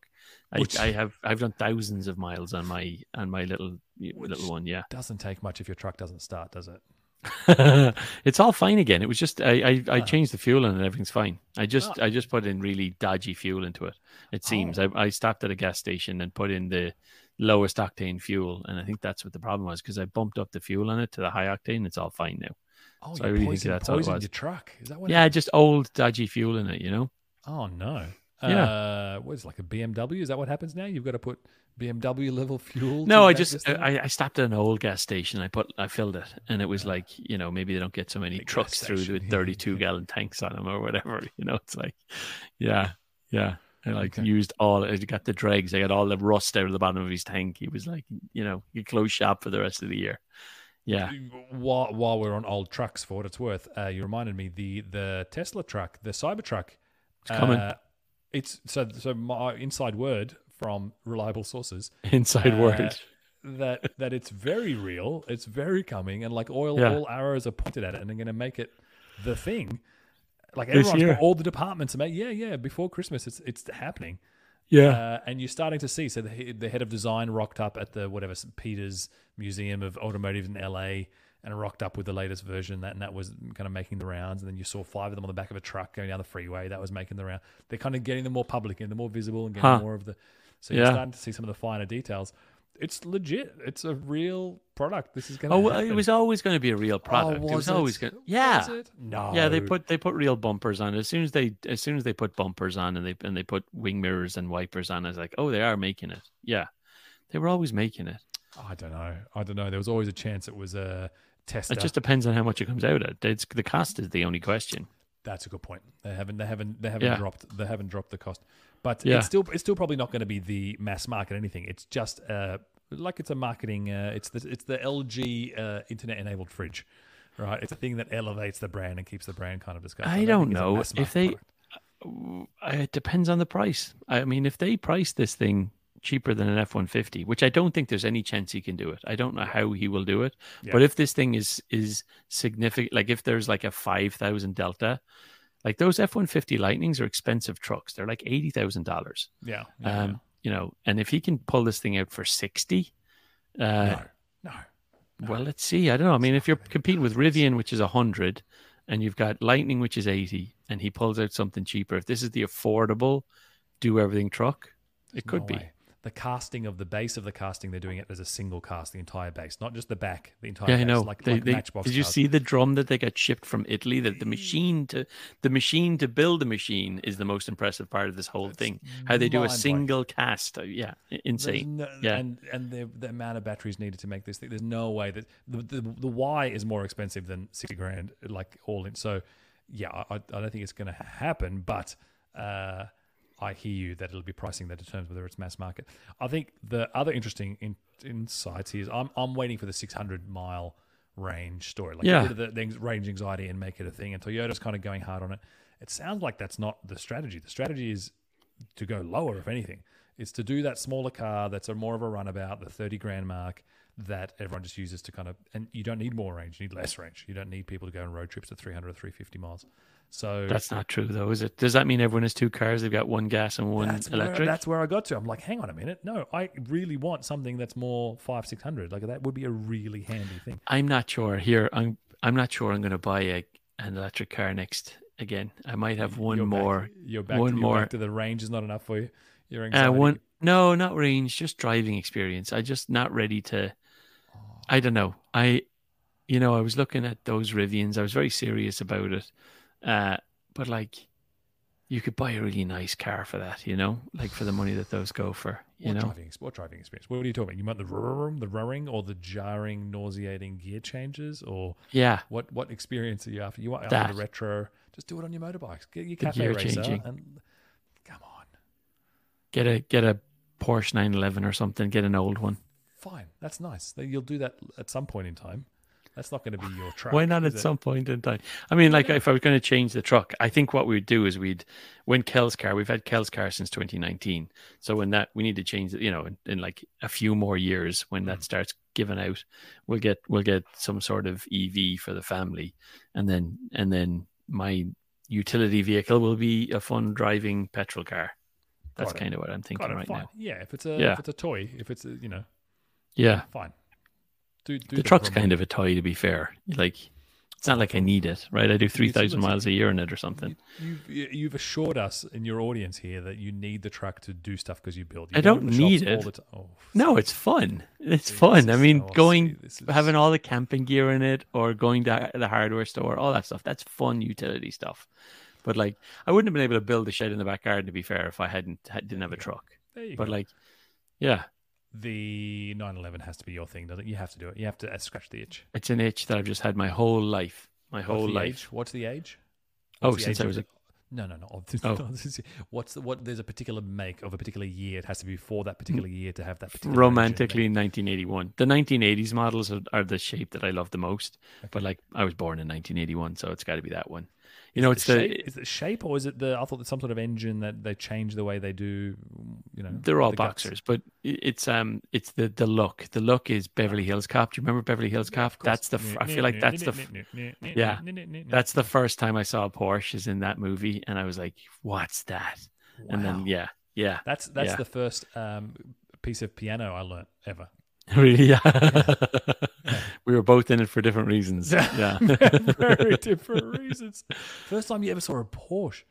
I, Which- I have I've done thousands of miles on my on my little little one. Yeah, doesn't take much if your truck doesn't start, does it? it's all fine again. It was just I I, I Ah. changed the fuel and everything's fine. I just Ah. I just put in really dodgy fuel into it. It seems Oh. I I stopped at a gas station and put in the lowest octane fuel, and I think that's what the problem was because I bumped up the fuel on it to the high octane. It's all fine now. Oh, So you I really think poisoned, that's how it poisoned was. your truck. Is that what? Yeah, just old dodgy fuel in it. You know. Oh no. Yeah. Uh, what is it, like a BMW? Is that what happens now? You've got to put BMW level fuel. No, I just? I, I stopped at an old gas station. I put I filled it, and it was like you know maybe they don't get so many Big trucks through station, with thirty two gallon tanks on them or whatever. You know, it's like, yeah, yeah. I like Okay. used all. I got the dregs. I got all the rust out of the bottom of his tank. He was like, you know, you close shop for the rest of the year. Yeah, While while we're on old trucks, for what it's worth, uh, you reminded me the the Tesla truck, the Cybertruck. It's coming. Uh, it's so so my inside word from reliable sources inside uh, word. that that it's very real. It's very coming, and like oil, Yeah. all arrows are pointed at it, and they're going to make it the thing. Like everyone's all the departments. About, yeah, yeah. Before Christmas, it's it's happening. Yeah, Uh, and you're starting to see. So the, the head of design rocked up at the whatever Petersen's Museum of Automotive in LA and rocked up with the latest version. That and that was kind of making the rounds. And then you saw five of them on the back of a truck going down the freeway. That was making the round. They're kind of getting them more public and the more visible and getting Huh. more of the. So you're starting to see some of the finer details. It's legit. It's a real product. This is going to. Oh, well, it was always going to be a real oh, product. it was always going. Yeah, Was it? No. Yeah, they put they put real bumpers on. As soon as they as soon as they put bumpers on and they and they put wing mirrors and wipers on, I was like, oh, they are making it. Yeah, they were always making it. I don't know. I don't know. There was always a chance it was a tester. It just depends on how much it comes out at. It's, the cost is the only question. That's a good point. They haven't they haven't they haven't Yeah. dropped they haven't dropped the cost. But Yeah. it's still it's still probably not going to be the mass market anything. It's just uh like it's a marketing uh it's the it's the LG uh, internet enabled fridge. Right? It's a thing that elevates the brand and keeps the brand kind of discussed. I don't don't think it's a know if they- product. Uh, It depends on the price. I mean, if they price this thing cheaper than an F one fifty, which I don't think there's any chance he can do it. I don't know how he will do it. Yeah. But if this thing is is significant, like if there's like a five thousand delta, Like those F one fifty Lightnings are expensive trucks. They're like eighty thousand dollars. Yeah. yeah, Um, you know, and if he can pull this thing out for sixty, uh, yeah. no, no. well, let's see. I don't know. I mean, if you're competing with Rivian, which is hundred, and you've got Lightning, which is eighty, and he pulls out something cheaper, if this is the affordable, do everything truck, it could No be. way. The casting of the base of the casting, they're doing it as a single cast, the entire base, not just the back, the entire Yeah, base, I know. like, They- like they- Matchbox did you cars. see the drum that they got shipped from Italy? That the machine to the machine to build the machine is the most impressive part of this whole It's thing. How they do a single cast, uh, yeah, insane. no- Yeah. and and the, the amount of batteries needed to make this thing. There's no way that the, the the Y is more expensive than sixty grand, like all in. So, yeah, I, I I don't think it's going to happen. But uh, I hear you that it'll be pricing that determines whether it's mass market. I think the other interesting in, insights here is I'm I'm waiting for the 600 mile range story. Like Yeah. get rid of the, the range anxiety and make it a thing. And Toyota's kind of going hard on it. It sounds like that's not the strategy. The strategy is to go lower, if anything. It's to do that smaller car that's a more of a runabout, the 30 grand mark that everyone just uses to kind of, and you don't need more range, you need less range. You don't need people to go on road trips to 300 or 350 miles. So That's not true, though, is it? Does that mean everyone has two cars? They've got one gas and one that's where, electric. that's where I got to. I'm like, hang on a minute. No, I really want something that's more five, 600. Like that would be a really handy thing. I'm not sure. Here, I'm. I'm not sure. I'm going to buy a an electric car next again. I might have one You're back- more. you're back, one you're more. back to the range is not enough for you. Your Uh, anxiety. one. No, not range. Just driving experience. I just not ready to. I don't know. I, you know, I was looking at those Rivians. I was very serious about it, uh, but like, you could buy a really nice car for that. You know, like for the money that those go for. You what know, driving, what driving experience? What are you talking about? You want the roaring, the roaring, or the jarring, nauseating gear changes, or yeah. what? What experience are you after? You want the retro? Just do it on your motorbikes. Get your cafe gear racer changing. and come on, Get a get a Porsche 911 or something. Get an old one. fine. That's nice. You'll do that at some point in time. That's not going to be your truck. Why not at it? some point in time? I mean, like if I was going to change the truck, I think what we'd do is we'd when Kel's car. We've had Kel's car since 2019, so when that we need to change it, you know, in, in like a few more years when that mm. starts giving out, we'll get we'll get some sort of EV for the family, and then and then my utility vehicle will be a fun driving petrol car. That's kind of what I'm thinking right fine. now. Yeah, if it's a Yeah. if it's a toy, if it's a, you know, Yeah, fine. Do, do the truck's kind of a toy to be fair. Like it's not like I need it, right? I do three thousand miles a year in it or something. You've, you've assured us in your audience here that you need the truck to do stuff because you build. You I don't need all it. Oh, No, it's fun. It's fun. I mean, oh, so- going is- having all the camping gear in it or going to the hardware store, all that stuff. That's fun utility stuff. But like, I wouldn't have been able to build a shed in the back garden to be fair if I hadn't had, didn't have a truck. But go. like, yeah, the 911 has to be your thing, doesn't it? You have to do it. You have to uh, scratch the itch. it's an itch that I've just had my whole life. My whole the life. age? What's the age? Oh, What's the since age I was a No, no, no. Oh. What's the what? There's a particular make of a particular year. It has to be for that particular year to have that particular. romantically in 1981. The 1980s models are, are the shape that I love the most. But like, I was born in 1981, so it's got to be that one. You know, it's the the, shape, is it shape or is it the? I thought it's some sort of engine that they change the way they do. You know, They're all the guts. boxers, but it's um it's the the look. The look is Beverly Hills Cop. Do you remember Beverly Hills Yeah, Cop? That's the f- I feel like that's the f- yeah, that's the first time I saw a Porsche is in that movie, and I was like, "What's that?" And then yeah, yeah, That's that's Yeah. the first um, piece of piano I learned ever. really, yeah. we were both in it for different reasons. Yeah, Very different reasons. First time you ever saw a Porsche.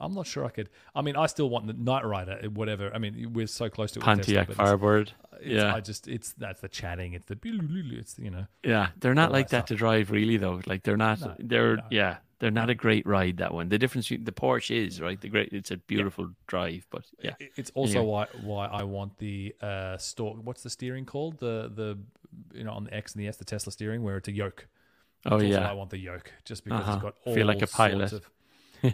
I'm not sure I could. I mean, I still want the Knight Rider, whatever. I mean, we're so close to it Pontiac Firebird. Yeah. I just it's that's the chatting. It's the it's you know. Yeah, they're not like that to drive, really. Though, like they're not. No, they're no. yeah, they're not a great ride. That one. The difference, between- the Porsche is right. The great. It's a beautiful drive, but yeah, It's also why why I want the uh store. What's the steering called? The the you know on the X and the S, the Tesla steering, where it's a yoke. oh yeah, I want the yoke just because Uh-huh. it's got all Feel like a pilot. Of,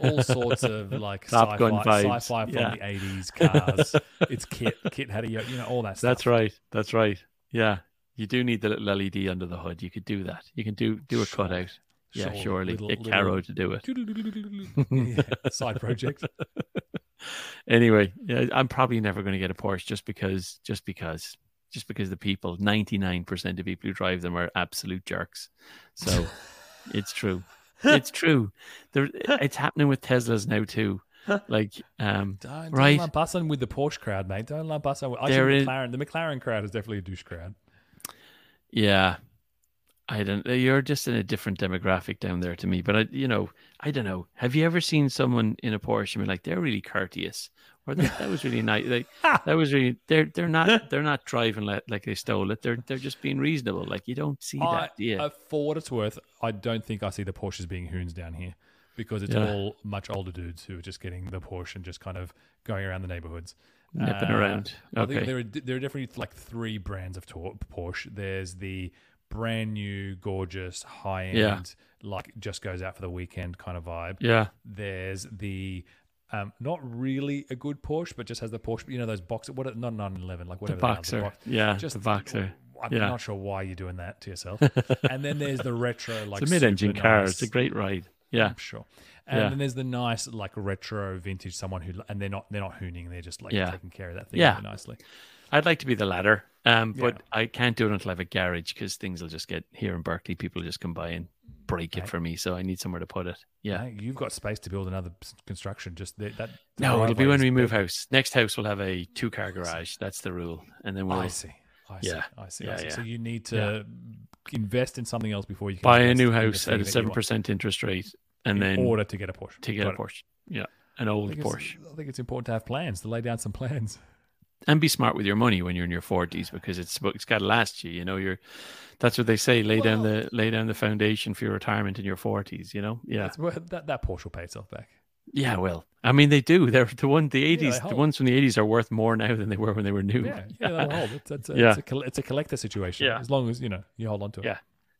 all sorts of like Top sci-fi, sci-fi from Yeah. the eighties cars. it's kit, KITT had a you know all that stuff. that's right. That's right. Yeah, you do need the little LED under the hood. You could do that. You can do do a Sure. cutout. Yeah, Sure, surely little- get Caro to do it. yeah, side project. Anyway, yeah, I'm probably never going to get a Porsche just because, just because, just because the people, 99% of people who drive them are absolute jerks. So it's true. It's true. There, it's happening with Teslas now too. Like, um, Don't, don't right? lump us in with the Porsche crowd, mate. Don't lump us in. with- think is- McLaren, the McLaren crowd is definitely a douche crowd. Yeah. I don't you're just in a different demographic down there to me. But I you know, I don't know. Have you ever seen someone in a Porsche and be like, they're really courteous? Or that, that was really nice. Like that was really they're they're not they're not driving like, like they stole it. They're they're just being reasonable. Like you don't see I, that, you? uh, for what it's worth, I don't think I see the Porsches being hoons down here because it's Yeah. all much older dudes who are just getting the Porsche and just kind of going around the neighborhoods. Nipping Uh, around. I think there are there are definitely like three brands of tor- Porsche. There's the brand new, gorgeous, high end, Yeah. like just goes out for the weekend kind of vibe. Yeah. There's the um, not really a good Porsche, but just has the Porsche. You know those boxer, what not 911, like The whatever. are, boxer. box- yeah. just the boxer. I'm Yeah. not sure why you're doing that to yourself. and then there's the retro, like it's a mid engine super car. nice- It's a great ride. Yeah. I'm sure. And Yeah. then there's the nice, like retro vintage, someone who, and they're not they're not hooning, they're just like Yeah. taking care of that thing Yeah. really nicely. I'd like to be the latter, um, but. I can't do it until I have a garage because things will just get here in Berkeley. People just come by and break it for me, so I need somewhere to put it. Yeah. You've got space to build another construction. Just that. that No, it'll be when we big. move house. Next house will have a two car garage. That's the rule, and then we'll I see. I see. Yeah. I see. I Yeah, see. yeah. So you need to invest in something else before you can buy a new house at a seven percent interest rate, and in then order to get a Porsche. to get Got a it. Porsche. Yeah, an old it's, Porsche, I think it's important to have plans, to lay down some plans. And be smart with your money when you're in your forties because it's it's got to last you. You know, you're. That's what they say. Lay down the lay down the foundation for your retirement in your forties. You know. Yeah. That, that Porsche will pay itself back. Yeah, well, I mean, they do. They're the one, the they eighties, the ones from the eighties are worth more now than they were when they were new. Yeah, yeah, that'll hold. It's, it's, a, Yeah. it's, a, it's a collector situation. Yeah. As long as, you know, you hold on to it. Yeah.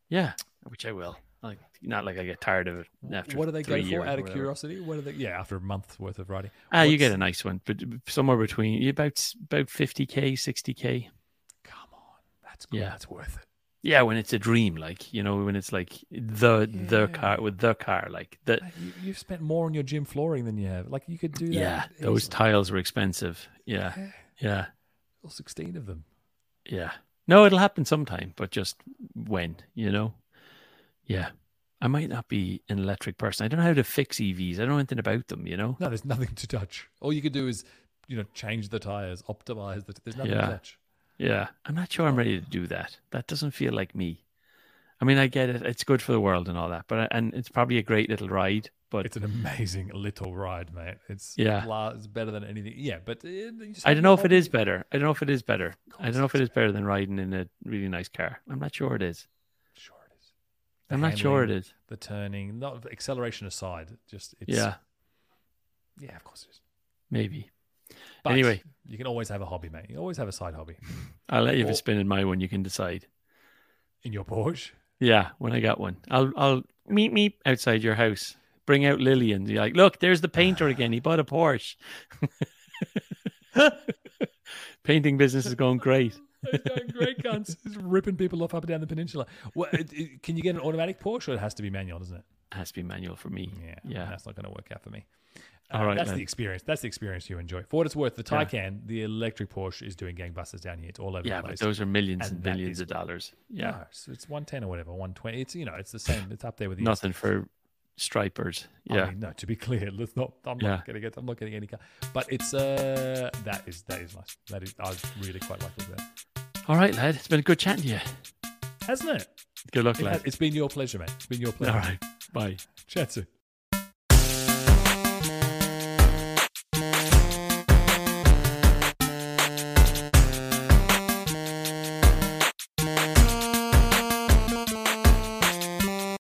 yeah, which I will. Like, not like I get tired of it after. what do they go for out of curiosity? What are they? Yeah, after a month's worth of riding. Ah, you get a nice one, but somewhere between about about fifty k, sixty k. Come on, that's good. Yeah. That's worth it. Yeah, when it's a dream, like you know, when it's like the the car with the car, like the Mate, You, you've spent more on your gym flooring than you have. Like you could do that. yeah, those easily. tiles were expensive. Yeah, Yeah, yeah, all sixteen of them. yeah. No, it'll happen sometime, but just when, you know? Yeah. I might not be an electric person. I don't know how to fix EVs. I don't know anything about them, you know? No, there's nothing to touch. All you could do is, you know, change the tires, optimize the. There's nothing Yeah. to touch. Yeah. I'm not sure I'm ready to do that. That doesn't feel like me. I mean, I get it. It's good for the world and all that, but and it's probably a great little ride, but It's an amazing little ride, mate. It's Yeah. la- it's better than anything. Yeah, but uh, you just I don't know if it is better. I don't know if it is better. I don't know if it is better than riding in a really nice car. I'm not sure it is. Sure, it is. The I'm not sure it is. The turning, not acceleration aside, just it's, Yeah, yeah, of course it is. maybe. But Anyway. you can always have a hobby, mate. You always have a side hobby I'll let you have Or- a spin in my one. You can decide. in your Porsche. Yeah, when I got one, I'll I'll meet me outside your house. Bring out Lillian. You're like, look, there's the painter again. He bought a Porsche. Painting business is going great. He's going great guns. He's ripping people off up and down the peninsula. What, it, it- can you get an automatic Porsche, or it has to be manual, doesn't it? It has to be manual for me. Yeah, Yeah. That's not going to work out for me. All Uh, right, that's then. the experience. That's the experience you enjoy. For what it's worth, the Yeah. Taycan, the electric Porsche, is doing gangbusters down here. It's all over Yeah, the but place. those are millions And and billions is- of dollars. Yeah, No, it's, it's one ten or whatever, one twenty. It's you know, it's the same. It's up there with the nothing for stripers. I Yeah, mean, no, to be clear, let's not. I'm Yeah. not getting it. I'm not getting any car. But it's uh, that is that is nice. That is, I really quite like that, all right, lad. It's been a good chatting to you. hasn't it? Good luck, It lad. has, it's been your pleasure, mate. It's been your pleasure. All right, bye. Chat soon.